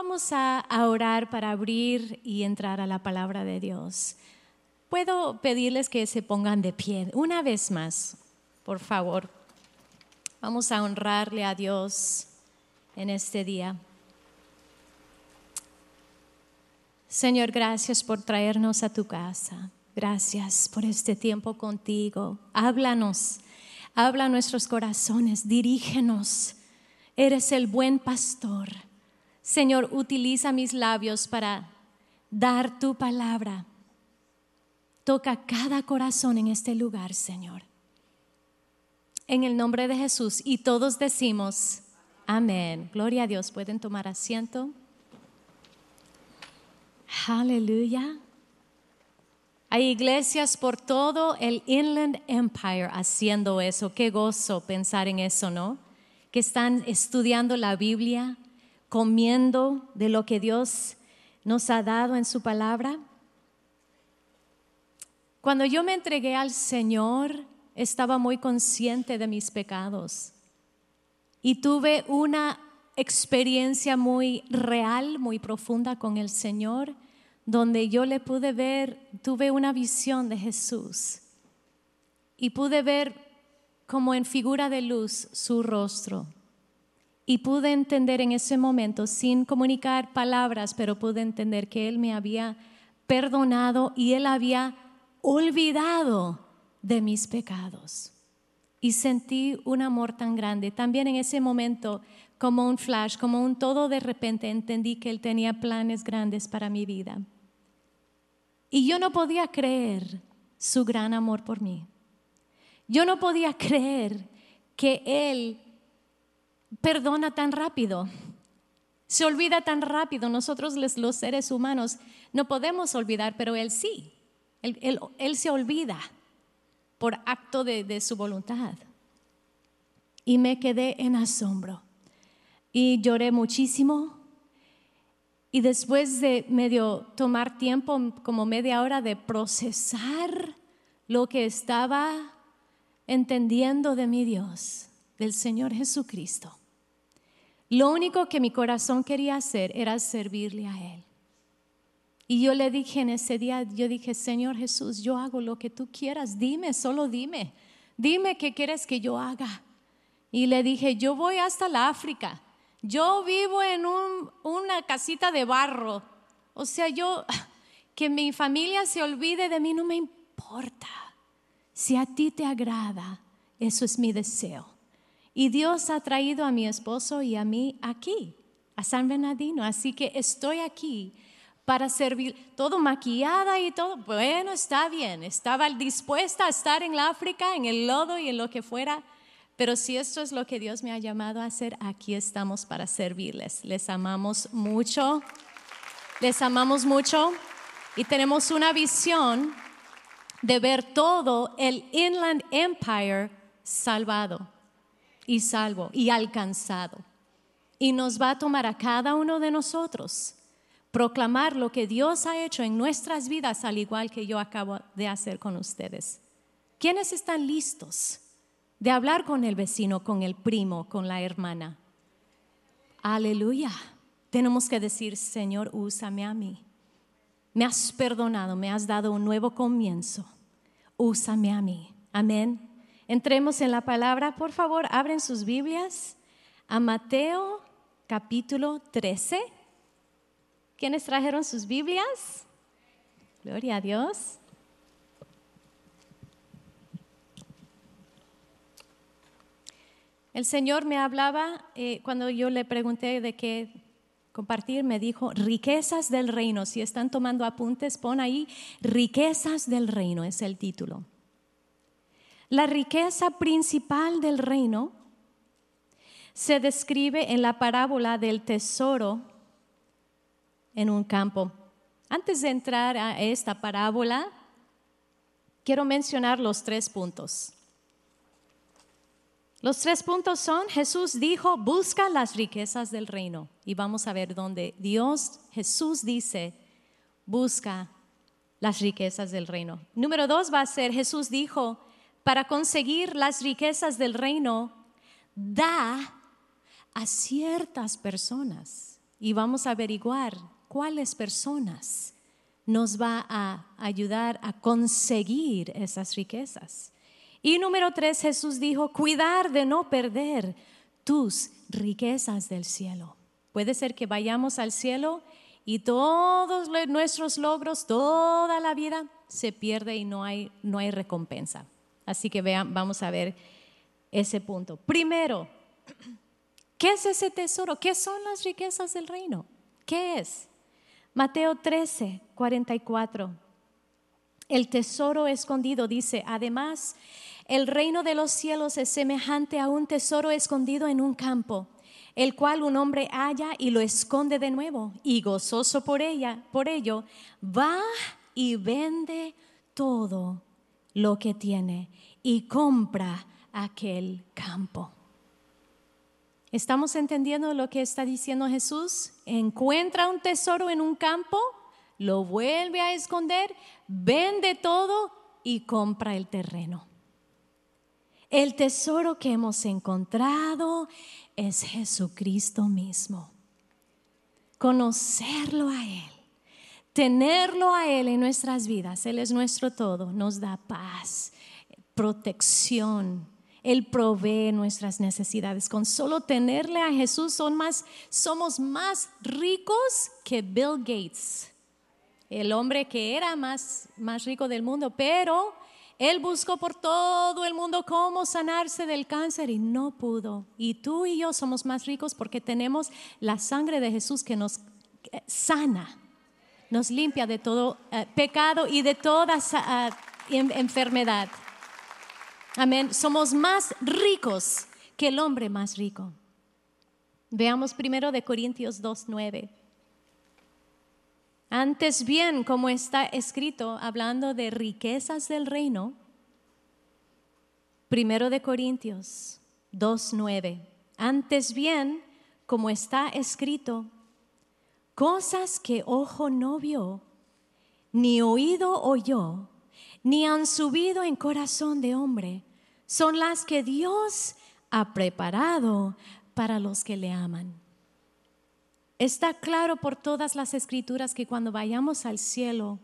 Vamos a, orar para abrir y entrar a la palabra de Dios. Puedo pedirles que se pongan de pie una vez más, por favor. Vamos a honrarle a Dios en este día. Señor, gracias por traernos a tu casa. Gracias por este tiempo contigo. Háblanos, habla a nuestros corazones, dirígenos. Eres el buen pastor. Señor, utiliza mis labios para dar tu palabra. Toca cada corazón en este lugar, Señor. En el nombre de Jesús. Y todos decimos, amén. Gloria a Dios. Pueden tomar asiento. Aleluya. Hay iglesias por todo el Inland Empire haciendo eso. Qué gozo pensar en eso, ¿no? Que están estudiando la Biblia, comiendo de lo que Dios nos ha dado en su palabra? Cuando yo me entregué al Señor, estaba muy consciente de mis pecados y tuve una experiencia muy real, muy profunda con el Señor, donde yo le pude ver, tuve una visión de Jesús y pude ver como en figura de luz su rostro y pude entender en ese momento, sin comunicar palabras, pero pude entender que Él me había perdonado y Él había olvidado de mis pecados. Y sentí un amor tan grande. También en ese momento, como un flash, como un todo de repente, entendí que Él tenía planes grandes para mi vida. Y yo no podía creer su gran amor por mí. Yo no podía creer que Él perdona tan rápido, se olvida tan rápido. Nosotros los seres humanos no podemos olvidar, pero Él sí. Él, se olvida por acto de, de su voluntad. Y me quedé en asombro. Y lloré muchísimo. Y después de medio tomar tiempo, como media hora de procesar lo que estaba entendiendo de mi Dios, del Señor Jesucristo, lo único que mi corazón quería hacer era servirle a Él. Y yo le dije en ese día, yo dije, Señor Jesús, yo hago lo que tú quieras, dime, solo dime, dime qué quieres que yo haga. Y le dije, yo voy hasta la África, yo vivo en una casita de barro, o sea, yo, que mi familia se olvide de mí no me importa. Si a ti te agrada, eso es mi deseo. Y Dios ha traído a mi esposo y a mí aquí, a San Bernardino. Así que estoy aquí para servir, todo maquillada y todo. Bueno, está bien, estaba dispuesta a estar en la África, en el lodo y en lo que fuera. Pero si esto es lo que Dios me ha llamado a hacer, aquí estamos para servirles. Les amamos mucho, les amamos mucho y tenemos una visión de ver todo el Inland Empire salvado y salvo y alcanzado. Y nos va a tomar a cada uno de nosotros proclamar lo que Dios ha hecho en nuestras vidas, al igual que yo acabo de hacer con ustedes. ¿Quiénes están listos de hablar con el vecino, con el primo, con la hermana? Aleluya. Tenemos que decir, Señor, úsame a mí. Me has perdonado, me has dado un nuevo comienzo. Úsame a mí. Amén. Entremos en la palabra, por favor, abren sus Biblias a Mateo capítulo 13. ¿Quiénes trajeron sus Biblias? Gloria a Dios. El Señor me hablaba eh, cuando yo le pregunté de qué compartir, me dijo, riquezas del reino. Si están tomando apuntes, pon ahí, riquezas del reino es el título. La riqueza principal del reino se describe en la parábola del tesoro en un campo. Antes de entrar a esta parábola, quiero mencionar los tres puntos. Los tres puntos son, Jesús dijo, busca las riquezas del reino. Y vamos a ver dónde Dios, Jesús dice, busca las riquezas del reino. Número dos va a ser, Jesús dijo, para conseguir las riquezas del reino, da a ciertas personas. y vamos a averiguar cuáles personas nos va a ayudar a conseguir esas riquezas. Y número tres, Jesús dijo, cuidar de no perder tus riquezas del cielo. Puede ser que vayamos al cielo y todos nuestros logros, toda la vida se pierde y no hay, no hay recompensa. Así que vean, vamos a ver ese punto. Primero, ¿qué es ese tesoro? ¿Qué son las riquezas del reino? ¿Qué es? Mateo 13, 44. El tesoro escondido dice, además, el reino de los cielos es semejante a un tesoro escondido en un campo, el cual un hombre halla y lo esconde de nuevo, y gozoso por ella, por ello, va y vende todo lo que tiene y compra aquel campo. ¿Estamos entendiendo lo que está diciendo Jesús? Encuentra un tesoro en un campo, lo vuelve a esconder, vende todo y compra el terreno. El tesoro que hemos encontrado es Jesucristo mismo. Conocerlo a Él, tenerlo a Él en nuestras vidas, Él es nuestro todo, nos da paz, protección, él provee nuestras necesidades. Con solo tenerle a Jesús son más, somos más ricos que Bill Gates, el hombre que era más, más rico del mundo, pero él buscó por todo el mundo cómo sanarse del cáncer y no pudo. Y tú y yo somos más ricos porque tenemos la sangre de Jesús que nos eh, sana, nos limpia de todo eh, pecado y de toda uh, enfermedad. Amén. Somos más ricos que el hombre más rico. Veamos primero de Corintios 2.9. Antes bien, como está escrito, hablando de riquezas del reino, primero de Corintios 2.9. Antes bien, como está escrito, cosas que ojo no vio, ni oído oyó, ni han subido en corazón de hombre, son las que Dios ha preparado para los que le aman. Está claro por todas las escrituras que cuando vayamos al cielo,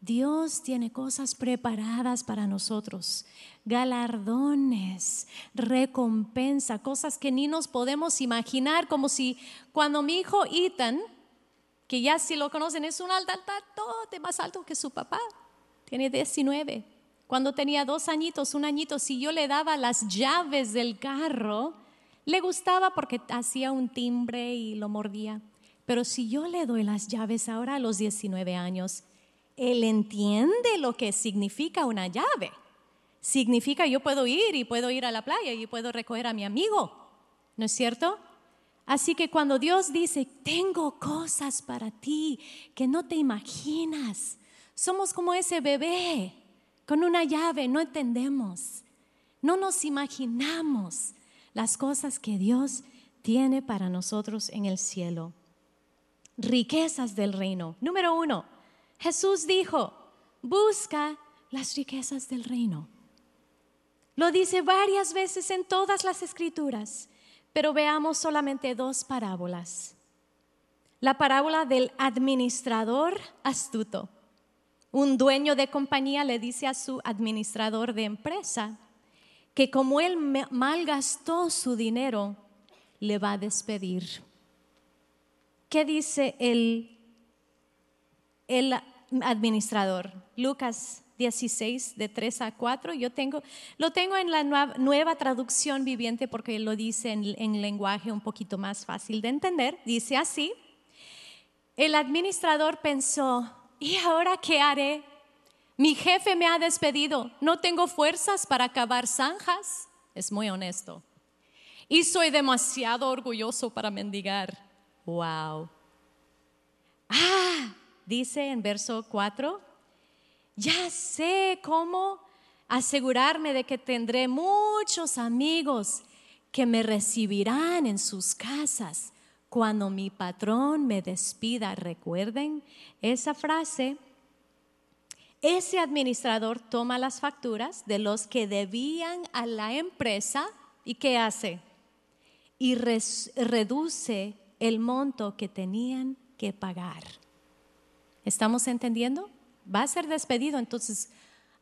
Dios tiene cosas preparadas para nosotros, galardones, recompensa, cosas que ni nos podemos imaginar, como si cuando mi hijo Ethan, que ya si lo conocen es un altar todo más alto que su papá, tiene 19, cuando tenía dos añitos, un añito, si yo le daba las llaves del carro, le gustaba porque hacía un timbre y lo mordía. Pero si yo le doy las llaves ahora a los 19 años, él entiende lo que significa una llave. Significa yo puedo ir y puedo ir a la playa y puedo recoger a mi amigo. ¿No es cierto? Así que cuando Dios dice, tengo cosas para ti que no te imaginas, somos como ese bebé con una llave, no entendemos, no nos imaginamos las cosas que Dios tiene para nosotros en el cielo. Riquezas del reino. Número uno, Jesús dijo, busca las riquezas del reino. Lo dice varias veces en todas las escrituras, pero veamos solamente dos parábolas. La parábola del administrador astuto un dueño de compañía le dice a su administrador de empresa que como él malgastó su dinero, le va a despedir. ¿Qué dice el, el administrador? Lucas 16, de 3 a 4. Yo tengo, lo tengo en la nueva, traducción viviente porque lo dice en, en lenguaje un poquito más fácil de entender. Dice así, el administrador pensó, ¿y ahora qué haré? Mi jefe me ha despedido, no tengo fuerzas para acabar zanjas. Es muy honesto. Y soy demasiado orgulloso para mendigar. Wow. Ah, dice en verso 4, ya sé cómo asegurarme de que tendré muchos amigos que me recibirán en sus casas cuando mi patrón me despida. Recuerden esa frase. Ese administrador toma las facturas de los que debían a la empresa y ¿qué hace? Y reduce el monto que tenían que pagar. ¿Estamos entendiendo? Va a ser despedido, entonces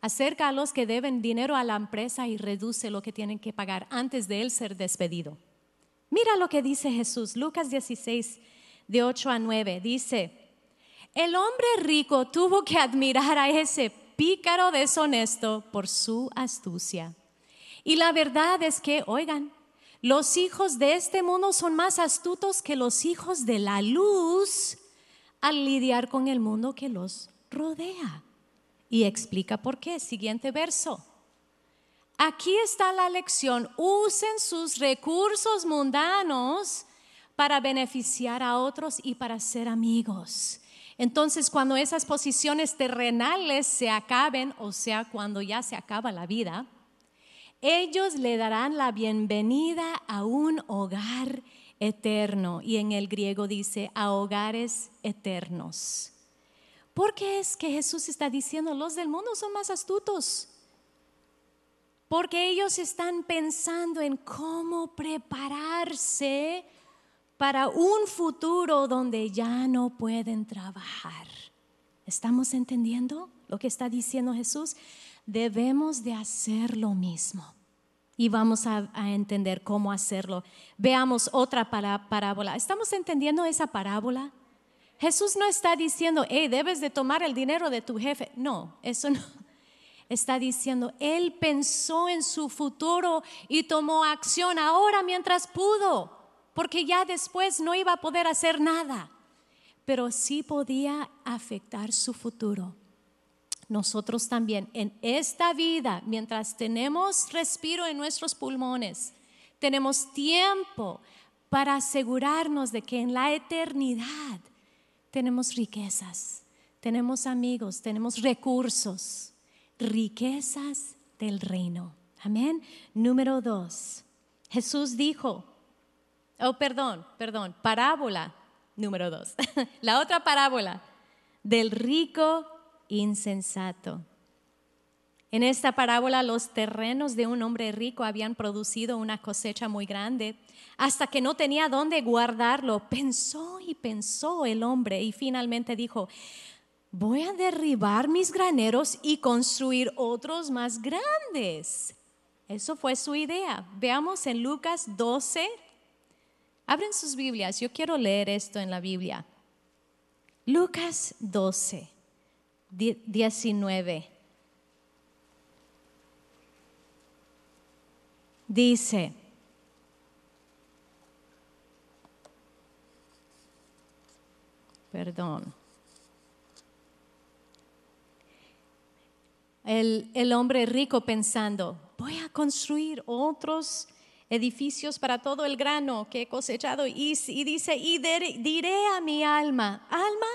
acerca a los que deben dinero a la empresa y reduce lo que tienen que pagar antes de él ser despedido. Mira lo que dice Jesús, Lucas 16, de 8 a 9, dice, el hombre rico tuvo que admirar a ese pícaro deshonesto por su astucia. Y la verdad es que, oigan, los hijos de este mundo son más astutos que los hijos de la luz al lidiar con el mundo que los rodea. Y explica por qué. Siguiente verso. Aquí está la lección. Usen sus recursos mundanos para beneficiar a otros y para ser amigos. Entonces, cuando esas posiciones terrenales se acaben, o sea, cuando ya se acaba la vida, ellos le darán la bienvenida a un hogar eterno. Y en el griego dice, a hogares eternos. ¿Por qué es que Jesús está diciendo, los del mundo son más astutos? Porque ellos están pensando en cómo prepararse para un futuro donde ya no pueden trabajar. ¿Estamos entendiendo lo que está diciendo Jesús? Debemos de hacer lo mismo. Y vamos a, entender cómo hacerlo. Veamos otra parábola. ¿Estamos entendiendo esa parábola? Jesús no está diciendo, hey, debes de tomar el dinero de tu jefe. No, eso no. Está diciendo, Él pensó en su futuro y tomó acción ahora mientras pudo porque ya después no iba a poder hacer nada, pero sí podía afectar su futuro. Nosotros también en esta vida, mientras tenemos respiro en nuestros pulmones, tenemos tiempo para asegurarnos de que en la eternidad tenemos riquezas, tenemos amigos, tenemos recursos, riquezas del reino. Amén. Número dos, Jesús dijo, oh perdón, perdón, parábola número dos. La otra parábola del rico insensato. En esta parábola los terrenos de un hombre rico habían producido una cosecha muy grande hasta que no tenía dónde guardarlo. Pensó y pensó el hombre y finalmente dijo, voy a derribar mis graneros y construir otros más grandes. Eso fue su idea. Veamos en Lucas 12, Abren sus Biblias, yo quiero leer esto en la Biblia. Lucas 12, 19. Dice, perdón, el, el hombre rico pensando, voy a construir otros edificios para todo el grano que he cosechado. Y, dice, y diré a mi alma, alma,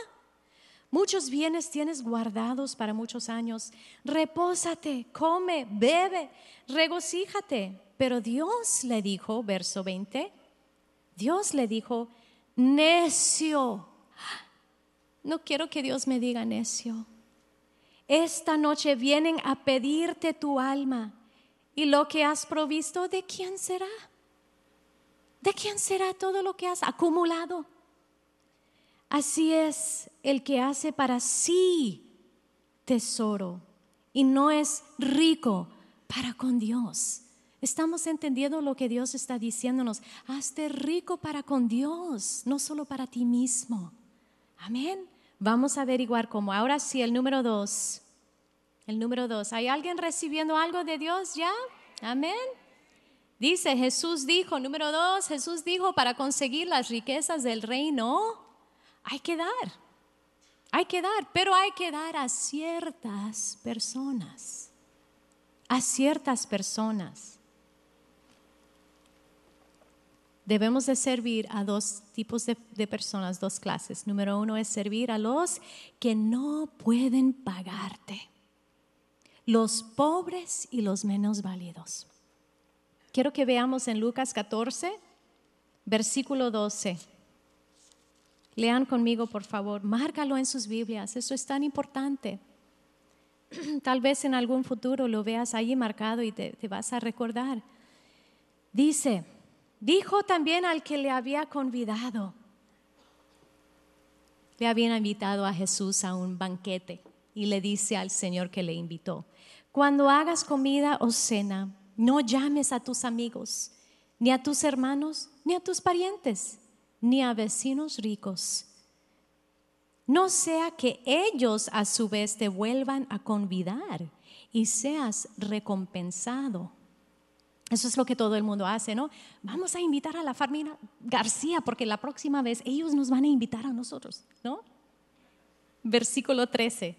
muchos bienes tienes guardados para muchos años. Repósate, come, bebe, regocíjate. Pero Dios le dijo, verso 20, Dios le dijo, necio. No quiero que Dios me diga necio. Esta noche vienen a pedirte tu alma ¿Y lo que has provisto, de quién será? ¿De quién será todo lo que has acumulado? Así es el que hace para sí tesoro y no es rico para con Dios. Estamos entendiendo lo que Dios está diciéndonos. Hazte rico para con Dios, no solo para ti mismo. Amén. Vamos a averiguar cómo. Ahora sí, el número dos. El número dos, ¿hay alguien recibiendo algo de Dios ya? Amén. Dice, Jesús dijo, número dos, Jesús dijo, para conseguir las riquezas del reino, hay que dar, hay que dar, pero hay que dar a ciertas personas, a ciertas personas. Debemos de servir a dos tipos de, de, personas, dos clases. Número uno es servir a los que no pueden pagarte los pobres y los menos válidos. Quiero que veamos en Lucas 14, versículo 12. Lean conmigo, por favor. Márcalo en sus Biblias. Eso es tan importante. Tal vez en algún futuro lo veas ahí marcado y te vas a recordar. Dice, dijo también al que le había convidado, le habían invitado a Jesús a un banquete y le dice al Señor que le invitó, cuando hagas comida o cena, no llames a tus amigos, ni a tus hermanos, ni a tus parientes, ni a vecinos ricos. No sea que ellos a su vez te vuelvan a convidar y seas recompensado. Eso es lo que todo el mundo hace, ¿no? Vamos a invitar a la familia García porque la próxima vez ellos nos van a invitar a nosotros, ¿no? Versículo 13.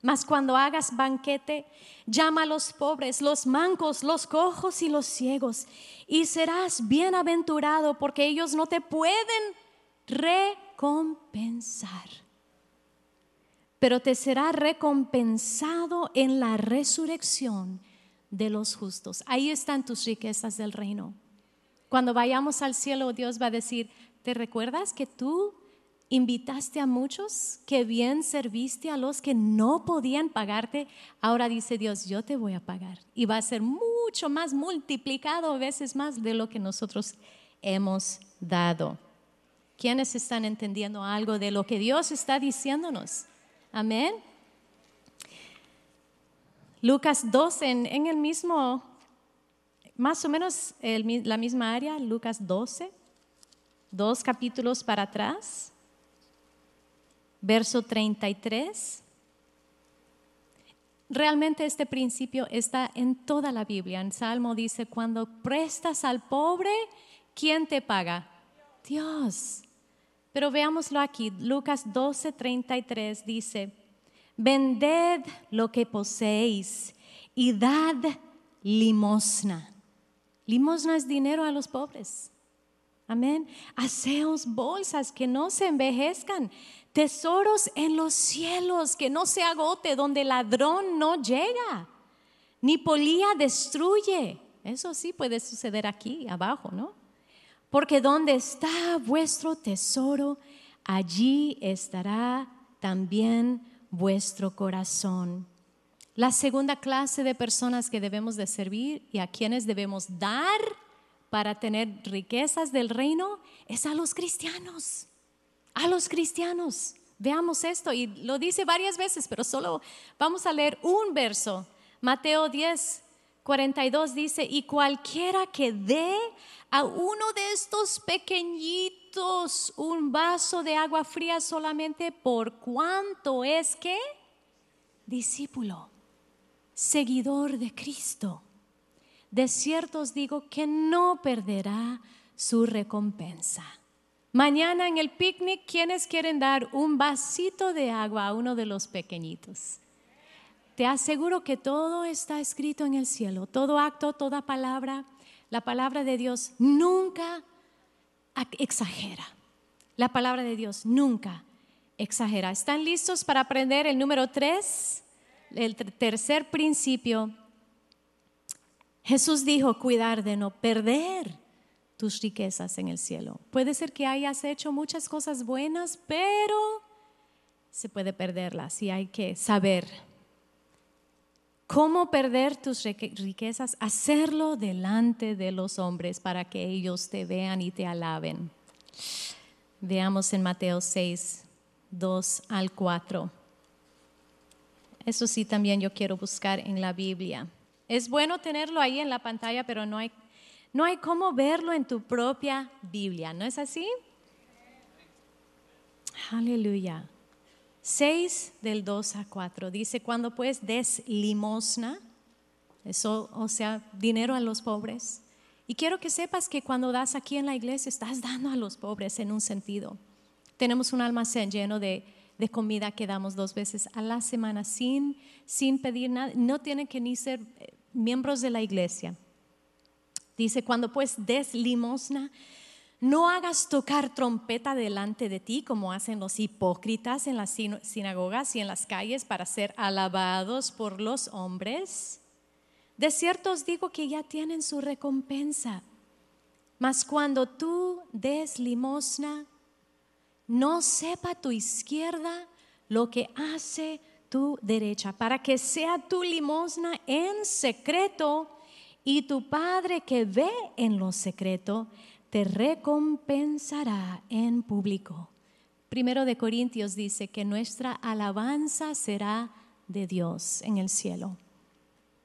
Mas cuando hagas banquete, llama a los pobres, los mancos, los cojos y los ciegos, y serás bienaventurado porque ellos no te pueden recompensar. Pero te será recompensado en la resurrección de los justos. Ahí están tus riquezas del reino. Cuando vayamos al cielo, Dios va a decir, ¿te recuerdas que tú invitaste a muchos, que bien serviste a los que no podían pagarte? Ahora dice Dios, yo te voy a pagar. Y va a ser mucho más multiplicado, veces más de lo que nosotros hemos dado. ¿Quiénes están entendiendo algo de lo que Dios está diciéndonos? Amén. Lucas 12, en, el mismo, más o menos la misma área, Lucas 12, dos capítulos para atrás, verso 33. Realmente este principio está en toda la Biblia. En Salmo dice, cuando prestas al pobre, ¿quién te paga? Dios. Pero veámoslo aquí, Lucas 12, 33 dice, vended lo que poseéis y dad limosna. Limosna es dinero a los pobres. Amén. Haceos bolsas que no se envejezcan, tesoros en los cielos que no se agote, donde ladrón no llega, ni polía destruye. Eso sí puede suceder aquí abajo, ¿no? Porque donde está vuestro tesoro, allí estará también vuestro corazón. La segunda clase de personas que debemos de servir y a quienes debemos dar para tener riquezas del reino es a los cristianos. A los cristianos. Veamos esto y lo dice varias veces, pero solo vamos a leer un verso. Mateo 10, 42 dice, y cualquiera que dé a uno de estos pequeñitos un vaso de agua fría solamente por cuanto es que discípulo, seguidor de Cristo. De cierto os digo que no perderá su recompensa. Mañana en el picnic, ¿quiénes quieren dar un vasito de agua a uno de los pequeñitos? Te aseguro que todo está escrito en el cielo, todo acto, toda palabra. La palabra de Dios nunca exagera. La palabra de Dios nunca exagera. ¿Están listos para aprender el número tres? El tercer principio. Jesús dijo, cuidar de no perder tus riquezas en el cielo. Puede ser que hayas hecho muchas cosas buenas, pero se puede perderlas y hay que saber ¿Cómo perder tus riquezas? Hacerlo delante de los hombres para que ellos te vean y te alaben. Veamos en Mateo 6, 2 al 4. Eso sí también yo quiero buscar en la Biblia. Es bueno tenerlo ahí en la pantalla, pero no hay, no hay cómo verlo en tu propia Biblia, ¿no es así? Aleluya. 6 del 2 a 4 dice, cuando pues des limosna, eso, o sea, dinero a los pobres. Y quiero que sepas que cuando das aquí en la iglesia, estás dando a los pobres en un sentido. Tenemos un almacén lleno de, de comida que damos dos veces a la semana sin, sin pedir nada. No tienen que ni ser eh, miembros de la iglesia. Dice, cuando pues des limosna, no hagas tocar trompeta delante de ti como hacen los hipócritas en las sinagogas y en las calles para ser alabados por los hombres. De cierto os digo que ya tienen su recompensa. Mas cuando tú des limosna, no sepa tu izquierda lo que hace tu derecha, para que sea tu limosna en secreto y tu Padre que ve en lo secreto te recompensará en público. Primero de Corintios dice que nuestra alabanza será de Dios en el cielo.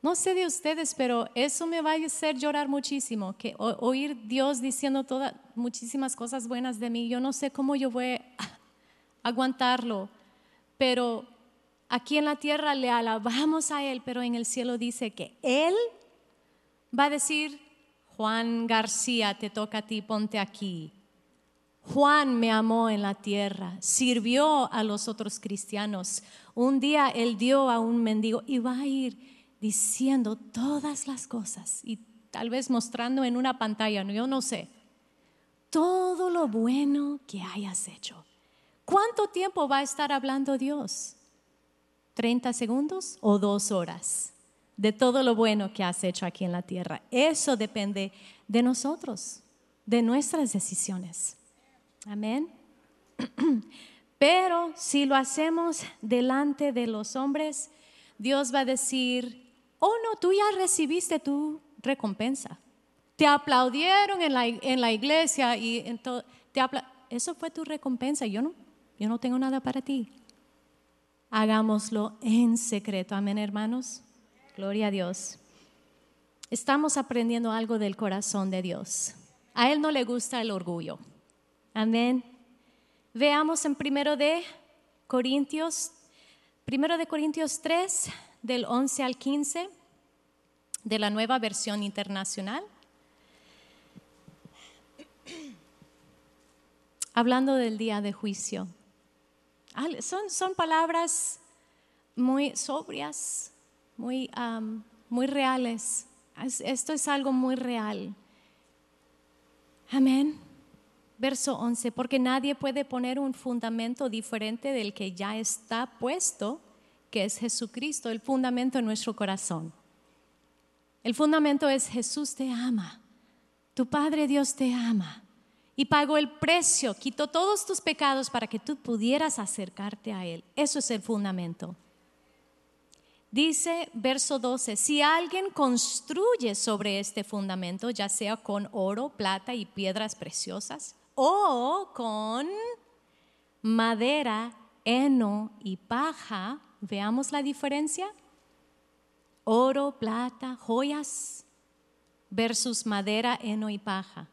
No sé de ustedes, pero eso me va a hacer llorar muchísimo, que oír Dios diciendo todas muchísimas cosas buenas de mí. Yo no sé cómo yo voy a aguantarlo, pero aquí en la tierra le alabamos a Él, pero en el cielo dice que Él va a decir, Juan García, te toca a ti, ponte aquí. Juan me amó en la tierra, sirvió a los otros cristianos. Un día él dio a un mendigo y va a ir diciendo todas las cosas y tal vez mostrando en una pantalla, yo no sé, todo lo bueno que hayas hecho. ¿Cuánto tiempo va a estar hablando Dios? ¿30 segundos o dos horas? De todo lo bueno que has hecho aquí en la tierra. Eso depende de nosotros, de nuestras decisiones. Amén. Pero si lo hacemos delante de los hombres, Dios va a decir, oh no, tú ya recibiste tu recompensa. Te aplaudieron en la, en la iglesia y en todo. Eso fue tu recompensa. Yo no, yo no tengo nada para ti. Hagámoslo en secreto. Amén, hermanos. Gloria a Dios. Estamos aprendiendo algo del corazón de Dios. A Él no le gusta el orgullo. Amén. Veamos en primero de Corintios, primero de Corintios 3, del 11 al 15, de la nueva versión internacional. Hablando del día de juicio. Son, son palabras muy sobrias, muy, muy reales. Esto es algo muy real. Amén. Verso 11, porque nadie puede poner un fundamento diferente del que ya está puesto, que es Jesucristo, el fundamento en nuestro corazón. El fundamento es Jesús te ama, tu Padre Dios te ama y pagó el precio, quitó todos tus pecados para que tú pudieras acercarte a Él. Eso es el fundamento. Dice verso 12, si alguien construye sobre este fundamento, ya sea con oro, plata y piedras preciosas, o con madera, heno y paja, veamos la diferencia. Oro, plata, joyas versus madera, heno y paja.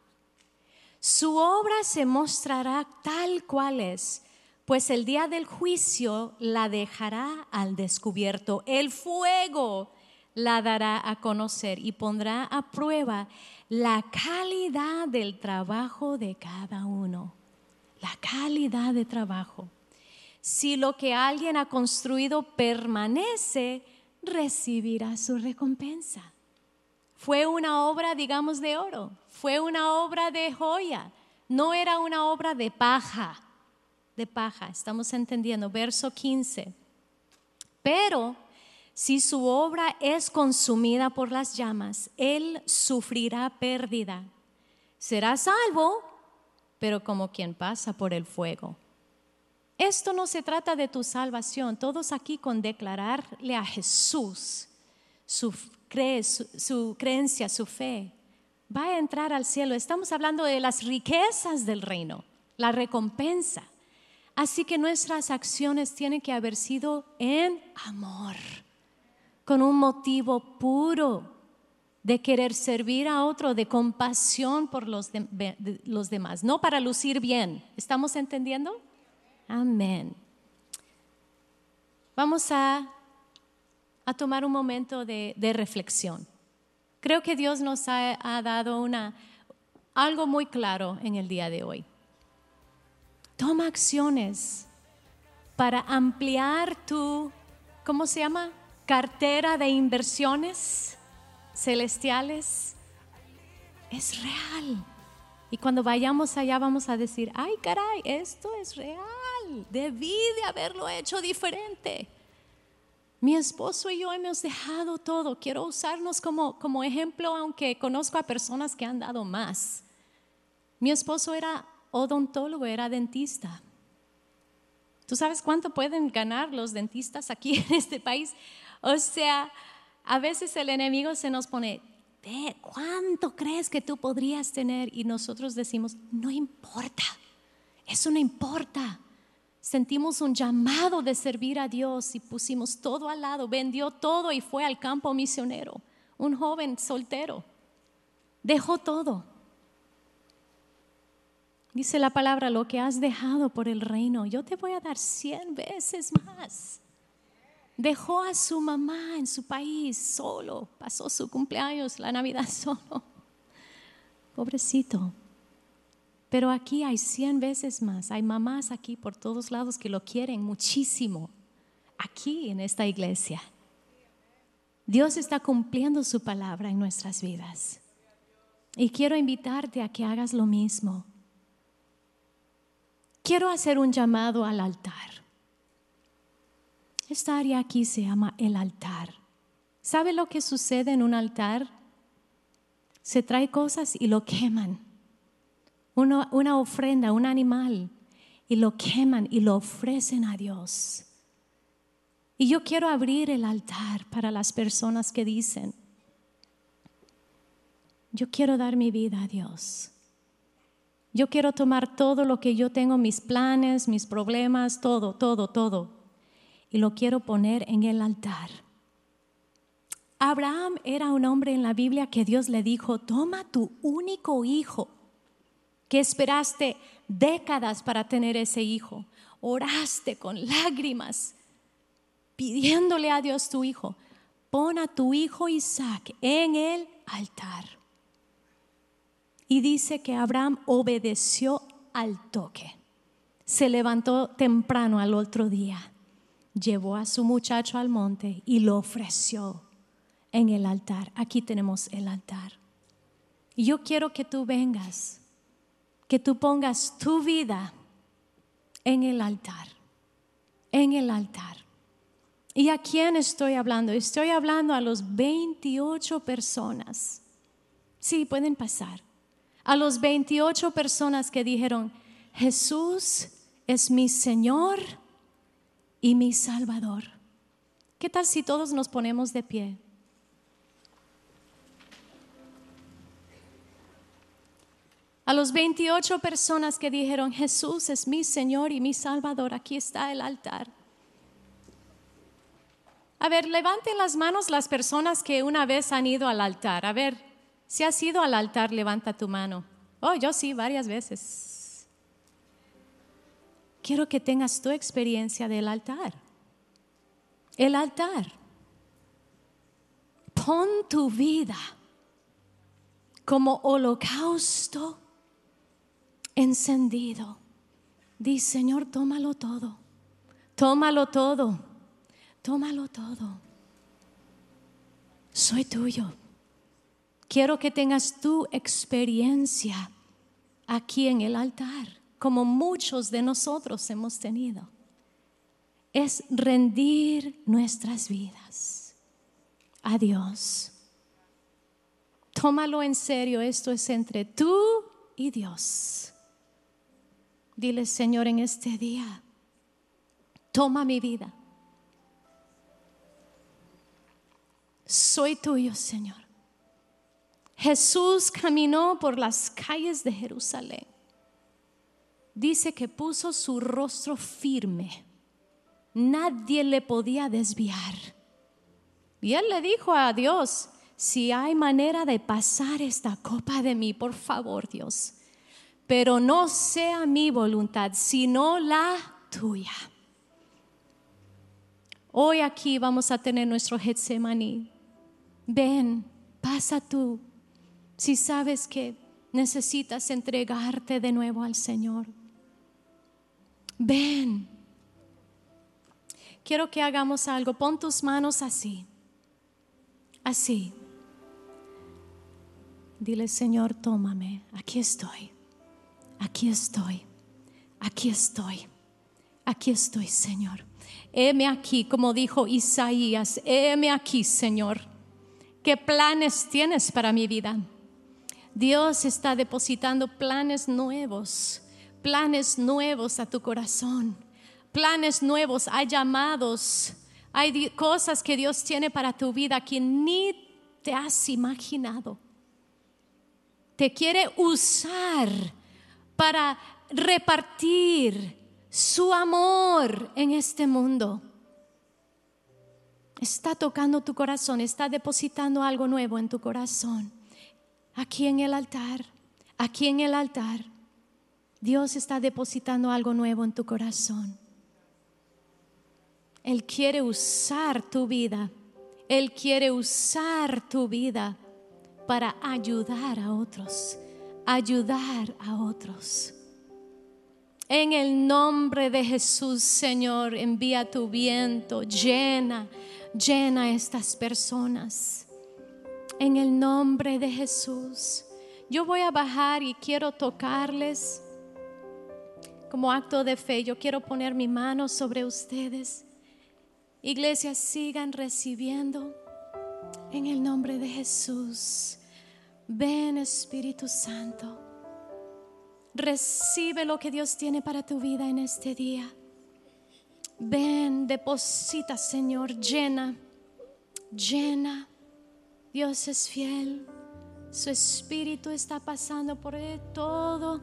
Su obra se mostrará tal cual es pues el día del juicio la dejará al descubierto. El fuego la dará a conocer y pondrá a prueba la calidad del trabajo de cada uno. La calidad de trabajo. Si lo que alguien ha construido permanece, recibirá su recompensa. Fue una obra, digamos, de oro, fue una obra de joya, no era una obra de paja de paja. Estamos entendiendo, verso 15. Pero si su obra es consumida por las llamas, él sufrirá pérdida. Será salvo, pero como quien pasa por el fuego. Esto no se trata de tu salvación. Todos aquí con declararle a Jesús su, su creencia, su fe, va a entrar al cielo. Estamos hablando de las riquezas del reino, la recompensa. Así que nuestras acciones tienen que haber sido en amor, con un motivo puro de querer servir a otro, de compasión por los, los demás, no para lucir bien. ¿Estamos entendiendo? Amén. Vamos a, a tomar un momento de, de, reflexión. Creo que Dios nos ha, ha dado una, algo muy claro en el día de hoy. Toma acciones para ampliar tu, ¿cómo se llama? Cartera de inversiones celestiales. Es real. Y cuando vayamos allá vamos a decir, ay caray, esto es real. Debí de haberlo hecho diferente. Mi esposo y yo hemos dejado todo. Quiero usarnos como, como ejemplo, aunque conozco a personas que han dado más. Mi esposo era odontólogo, era dentista. ¿Tú sabes cuánto pueden ganar los dentistas aquí en este país? O sea, a veces el enemigo se nos pone, ¿cuánto crees que tú podrías tener? Y nosotros decimos, no importa, eso no importa. sentimos un llamado de servir a Dios y pusimos todo al lado, vendió todo y fue al campo misionero. Un joven soltero. Dejó todo. Dice la palabra, lo que has dejado por el reino, yo te voy a dar cien veces más. Dejó a su mamá en su país solo, pasó su cumpleaños, la Navidad solo. Pobrecito. Pero aquí hay cien veces más. Hay mamás aquí por todos lados que lo quieren muchísimo. Aquí en esta iglesia. Dios está cumpliendo su palabra en nuestras vidas. Y quiero invitarte a que hagas lo mismo. Quiero hacer un llamado al altar. Esta área aquí se llama el altar. ¿Sabe lo que sucede en un altar? Se trae cosas y lo queman una, ofrenda, un animal, y lo queman y lo ofrecen a Dios. Y yo quiero abrir el altar para las personas que dicen, yo quiero dar mi vida a Dios. Yo quiero tomar todo lo que yo tengo, mis planes, mis problemas, todo, todo, todo, y lo quiero poner en el altar. Abraham era un hombre en la Biblia que Dios le dijo, toma tu único hijo que esperaste décadas para tener ese hijo, oraste con lágrimas pidiéndole a Dios tu hijo, pon a tu hijo Isaac en el altar. Y dice que Abraham obedeció al toque. Se levantó temprano al otro día, llevó a su muchacho al monte y lo ofreció en el altar. Aquí tenemos el altar. Y yo quiero que tú vengas que tú pongas tu vida en el altar, en el altar. ¿Y a quién estoy hablando? Estoy hablando a los 28 personas. Sí, pueden pasar. A los 28 personas que dijeron, Jesús es mi Señor y mi Salvador. ¿Qué tal si todos nos ponemos de pie? A los 28 personas que dijeron, Jesús es mi Señor y mi Salvador, aquí está el altar. A ver, levanten las manos las personas que una vez han ido al altar. A ver, si has ido al altar, levanta tu mano. Oh, yo sí, varias veces. Quiero que tengas tu experiencia del altar. El altar. Pon tu vida como holocausto encendido. Dice, Señor, tómalo todo, tómalo todo, tómalo todo. Soy tuyo. Quiero que tengas tu experiencia aquí en el altar, como muchos de nosotros hemos tenido. Es rendir nuestras vidas a Dios. Tómalo en serio, esto es entre tú y Dios. Dile, Señor, en este día, toma mi vida. Soy tuyo, Señor. Jesús caminó por las calles de Jerusalén. Dice que puso su rostro firme. Nadie le podía desviar. Y él le dijo a Dios, si hay manera de pasar esta copa de mí, por favor, Dios, pero no sea mi voluntad, sino la tuya. Hoy aquí vamos a tener nuestro Getsemaní. Ven, pasa tú. Si sabes que necesitas entregarte de nuevo al Señor. Ven. Quiero que hagamos algo. Pon tus manos así. Así. Dile, Señor, tómame. Aquí estoy aquí estoy, aquí estoy, aquí estoy, Señor. Heme aquí, como dijo Isaías, heme aquí, Señor. ¿Qué planes tienes para mi vida? Dios está depositando planes nuevos, planes nuevos a tu corazón, planes nuevos, hay llamados, hay cosas que Dios tiene para tu vida que ni te has imaginado. Te quiere usar para repartir su amor en este mundo está tocando tu corazón, está depositando algo nuevo en tu corazón. Aquí en el altar, aquí en el altar, Dios está depositando algo nuevo en tu corazón. Él quiere usar tu vida. Él quiere usar tu vida para ayudar a otros, ayudar a otros. En el nombre de Jesús, Señor, envía tu viento, llena, llena a estas personas. En el nombre de Jesús. Yo voy a bajar y quiero tocarles como acto de fe. Yo quiero poner mi mano sobre ustedes. Iglesia, sigan recibiendo en el nombre de Jesús. Ven Espíritu Santo. Recibe lo que Dios tiene para tu vida en este día. Ven, deposita, Señor, llena, llena. Dios es fiel. Su espíritu está pasando por todo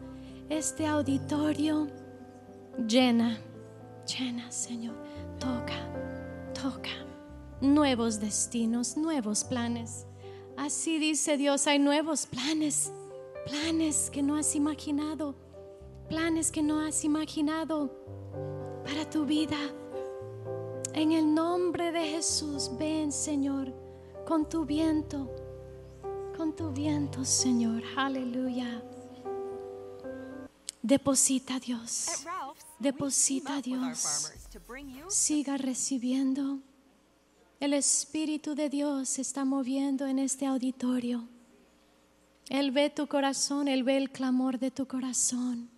este auditorio. Llena, llena, Señor. Toca, toca. Nuevos destinos, nuevos planes. Así dice Dios, hay nuevos planes planes que no has imaginado, planes que no has imaginado para tu vida. En el nombre de Jesús, ven Señor, con tu viento, con tu viento Señor, aleluya. Deposita Dios, deposita Dios, siga recibiendo. El Espíritu de Dios se está moviendo en este auditorio. Él ve tu corazón, Él ve el clamor de tu corazón.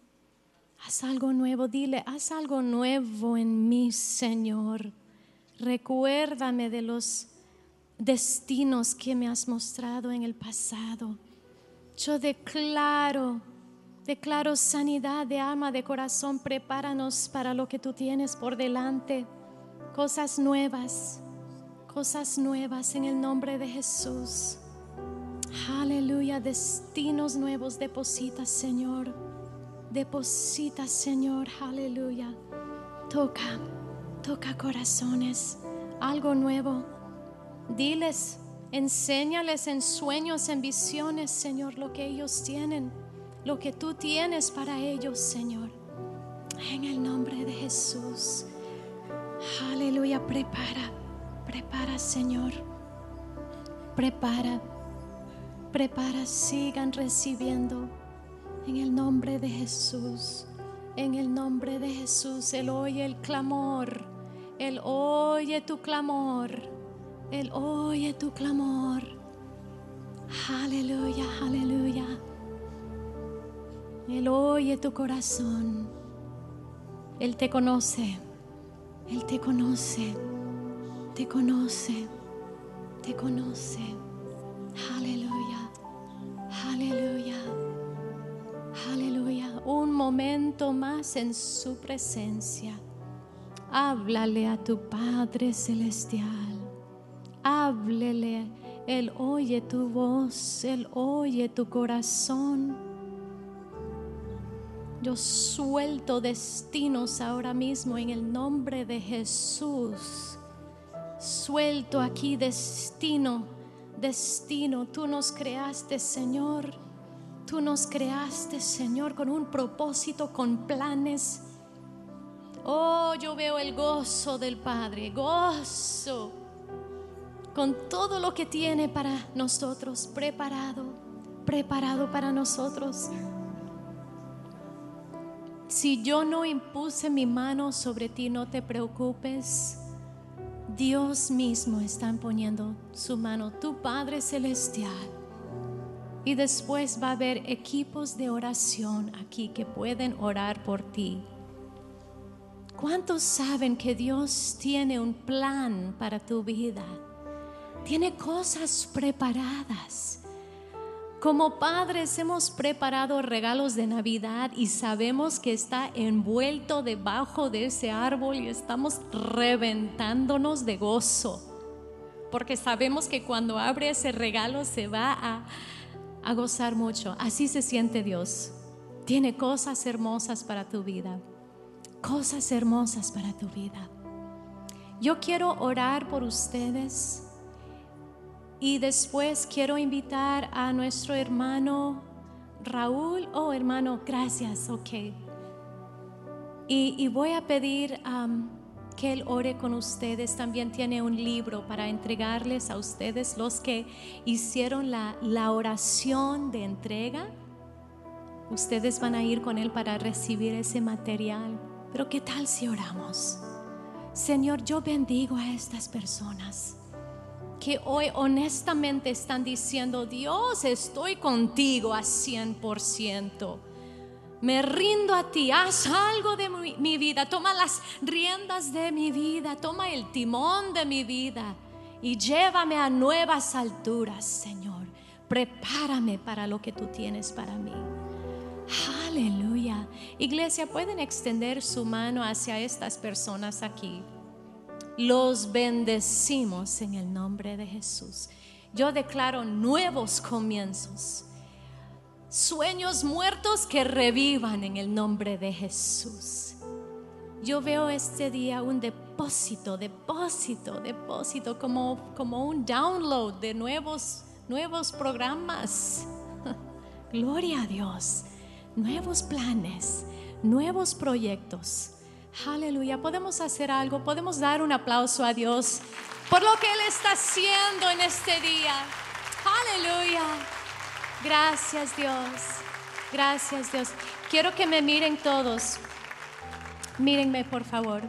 Haz algo nuevo, dile, haz algo nuevo en mí, Señor. Recuérdame de los destinos que me has mostrado en el pasado. Yo declaro, declaro sanidad de alma, de corazón. Prepáranos para lo que tú tienes por delante. Cosas nuevas, cosas nuevas en el nombre de Jesús. Aleluya, destinos nuevos deposita, Señor. Deposita, Señor, aleluya. Toca, toca corazones, algo nuevo. Diles, enséñales en sueños, en visiones, Señor, lo que ellos tienen, lo que tú tienes para ellos, Señor. En el nombre de Jesús. Aleluya, prepara, prepara, Señor. Prepara prepara, sigan recibiendo en el nombre de Jesús. En el nombre de Jesús, Él oye el clamor, Él oye tu clamor, Él oye tu clamor. Aleluya, aleluya. Él oye tu corazón. Él te conoce, Él te conoce, te conoce, te conoce. Aleluya. Aleluya. Aleluya. Un momento más en su presencia. Háblale a tu Padre Celestial. Háblele. Él oye tu voz. Él oye tu corazón. Yo suelto destinos ahora mismo en el nombre de Jesús. Suelto aquí destino destino. Tú nos creaste, Señor. Tú nos creaste, Señor, con un propósito, con planes. Oh, yo veo el gozo del Padre, gozo, con todo lo que tiene para nosotros, preparado, preparado para nosotros. Si yo no impuse mi mano sobre ti, no te preocupes. Dios mismo está poniendo su mano, tu Padre Celestial. Y después va a haber equipos de oración aquí que pueden orar por ti. ¿Cuántos saben que Dios tiene un plan para tu vida? Tiene cosas preparadas. Como padres hemos preparado regalos de Navidad y sabemos que está envuelto debajo de ese árbol y estamos reventándonos de gozo. Porque sabemos que cuando abre ese regalo se va a, gozar mucho. Así se siente Dios. Tiene cosas hermosas para tu vida. cosas hermosas para tu vida. Yo quiero orar por ustedes y después quiero invitar a nuestro hermano Raúl. Oh, hermano, gracias, ok. Y, voy a pedir um, que él ore con ustedes. También tiene un libro para entregarles a ustedes, los que hicieron la, la oración de entrega. Ustedes van a ir con él para recibir ese material. Pero ¿qué tal si oramos? Señor, yo bendigo a estas personas que hoy honestamente están diciendo, Dios, estoy contigo a 100%. Me rindo a ti, haz algo de mi, vida, toma las riendas de mi vida, toma el timón de mi vida y llévame a nuevas alturas, Señor. Prepárame para lo que tú tienes para mí. Aleluya. Iglesia, pueden extender su mano hacia estas personas aquí. Los bendecimos en el nombre de Jesús. Yo declaro nuevos comienzos. Sueños muertos que revivan en el nombre de Jesús. Yo veo este día un depósito, depósito, depósito, como, como un download de nuevos, nuevos programas. Gloria a Dios. Nuevos planes, nuevos proyectos Aleluya, podemos hacer algo, podemos dar un aplauso a Dios por lo que Él está haciendo en este día. Aleluya. Gracias Dios. Gracias Dios. Quiero que me miren todos. Mírenme por favor.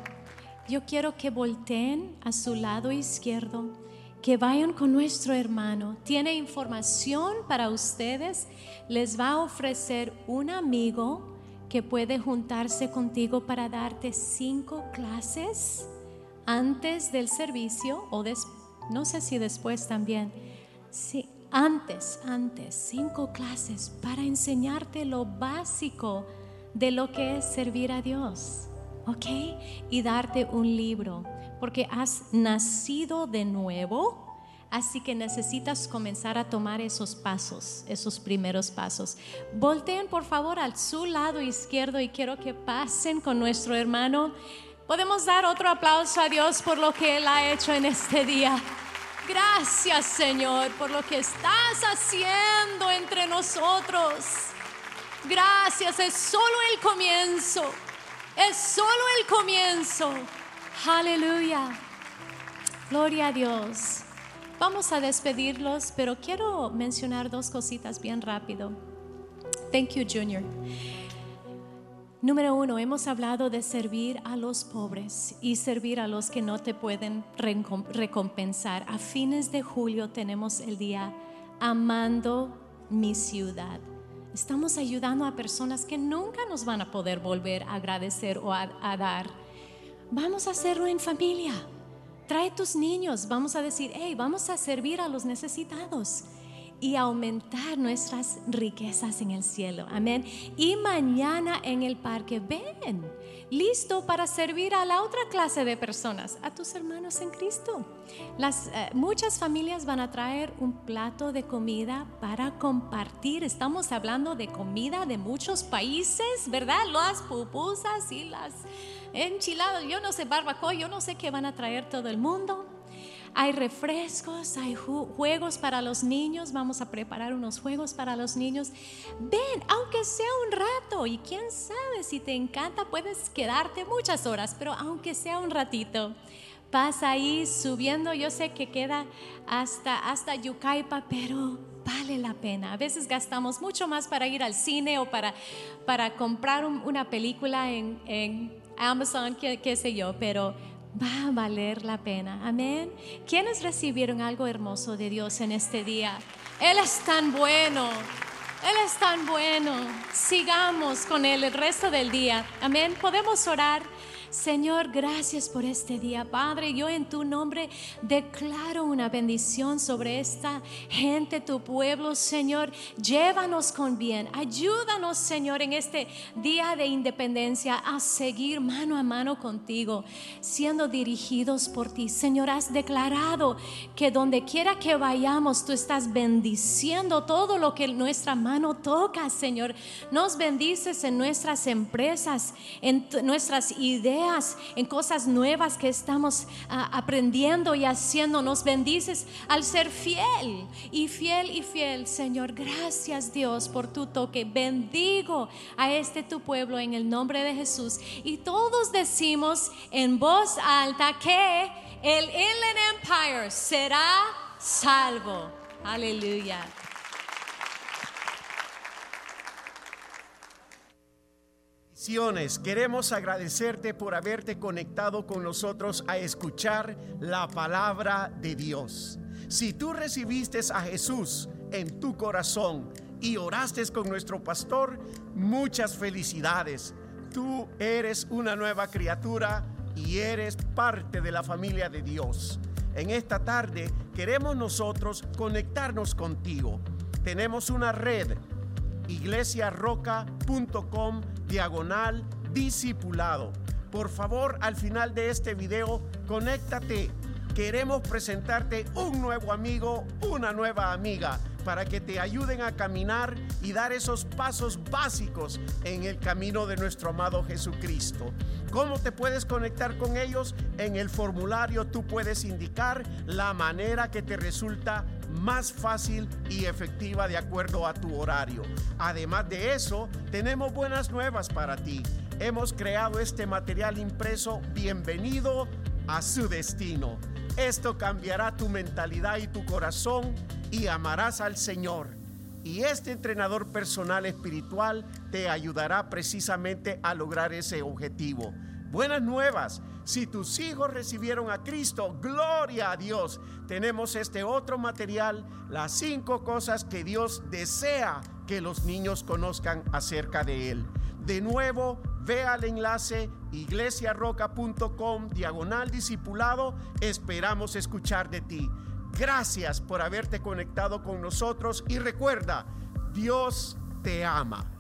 Yo quiero que volteen a su lado izquierdo, que vayan con nuestro hermano. Tiene información para ustedes. Les va a ofrecer un amigo que puede juntarse contigo para darte cinco clases antes del servicio o no sé si después también. Sí, antes, antes, cinco clases para enseñarte lo básico de lo que es servir a Dios, ¿ok? Y darte un libro, porque has nacido de nuevo Así que necesitas comenzar a tomar esos pasos, esos primeros pasos. Volteen por favor al su lado izquierdo y quiero que pasen con nuestro hermano. Podemos dar otro aplauso a Dios por lo que Él ha hecho en este día. Gracias Señor por lo que estás haciendo entre nosotros. Gracias, es solo el comienzo. Es solo el comienzo. Aleluya. Gloria a Dios. Vamos a despedirlos, pero quiero mencionar dos cositas bien rápido. Thank you, Junior. Número uno, hemos hablado de servir a los pobres y servir a los que no te pueden recompensar. A fines de julio tenemos el día Amando mi ciudad. Estamos ayudando a personas que nunca nos van a poder volver a agradecer o a, a dar. Vamos a hacerlo en familia Trae tus niños, vamos a decir, hey, vamos a servir a los necesitados y aumentar nuestras riquezas en el cielo. Amén. Y mañana en el parque, ven, listo para servir a la otra clase de personas, a tus hermanos en Cristo. Las, eh, muchas familias van a traer un plato de comida para compartir. Estamos hablando de comida de muchos países, ¿verdad? Las pupusas y las enchiladas, yo no sé, barbacoa, yo no sé qué van a traer todo el mundo. Hay refrescos, hay juegos para los niños, vamos a preparar unos juegos para los niños. Ven, aunque sea un rato, y quién sabe si te encanta, puedes quedarte muchas horas, pero aunque sea un ratito. Pasa ahí subiendo, yo sé que queda hasta, hasta Yucaipa, pero vale la pena. A veces gastamos mucho más para ir al cine o para, para comprar una película en, en Amazon, qué, sé yo, pero va a valer la pena. Amén. ¿Quiénes recibieron algo hermoso de Dios en este día? Él es tan bueno. Él es tan bueno. Sigamos con Él el resto del día. Amén. Podemos orar. Señor, gracias por este día. Padre, yo en tu nombre declaro una bendición sobre esta gente, tu pueblo, Señor. Llévanos con bien. Ayúdanos, Señor, en este día de independencia a seguir mano a mano contigo, siendo dirigidos por ti. Señor, has declarado que donde quiera que vayamos, tú estás bendiciendo todo lo que nuestra mano toca, Señor. Nos bendices en nuestras empresas, en nuestras ideas, en cosas nuevas que estamos ah, aprendiendo y haciendo. Nos bendices al ser fiel y fiel y fiel, Señor. Gracias, Dios, por tu toque. Bendigo a este tu pueblo en el nombre de Jesús. Y todos decimos en voz alta que el Inland Empire será salvo. Aleluya. Queremos agradecerte por haberte conectado con nosotros a escuchar la palabra de Dios. Si tú recibiste a Jesús en tu corazón y oraste con nuestro pastor, muchas felicidades. Tú eres una nueva criatura y eres parte de la familia de Dios. En esta tarde queremos nosotros conectarnos contigo. Tenemos una red iglesiarroca.com diagonal discipulado. Por favor, al final de este video, conéctate. Queremos presentarte un nuevo amigo, una nueva amiga, para que te ayuden a caminar y dar esos pasos básicos en el camino de nuestro amado Jesucristo. ¿Cómo te puedes conectar con ellos? En el formulario tú puedes indicar la manera que te resulta más fácil y efectiva de acuerdo a tu horario. Además de eso, tenemos buenas nuevas para ti. Hemos creado este material impreso Bienvenido a su destino. Esto cambiará tu mentalidad y tu corazón y amarás al Señor. Y este entrenador personal espiritual te ayudará precisamente a lograr ese objetivo. Buenas nuevas. Si tus hijos recibieron a Cristo, gloria a Dios. Tenemos este otro material, las cinco cosas que Dios desea que los niños conozcan acerca de Él. De nuevo, ve al enlace iglesiarroca.com diagonal discipulado. Esperamos escuchar de ti. Gracias por haberte conectado con nosotros y recuerda, Dios te ama.